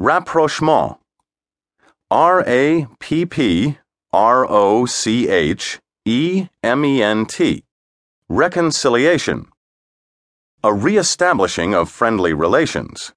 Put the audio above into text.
Rapprochement. R A P P R O C H E M E N T. Reconciliation. A reestablishing of friendly relations.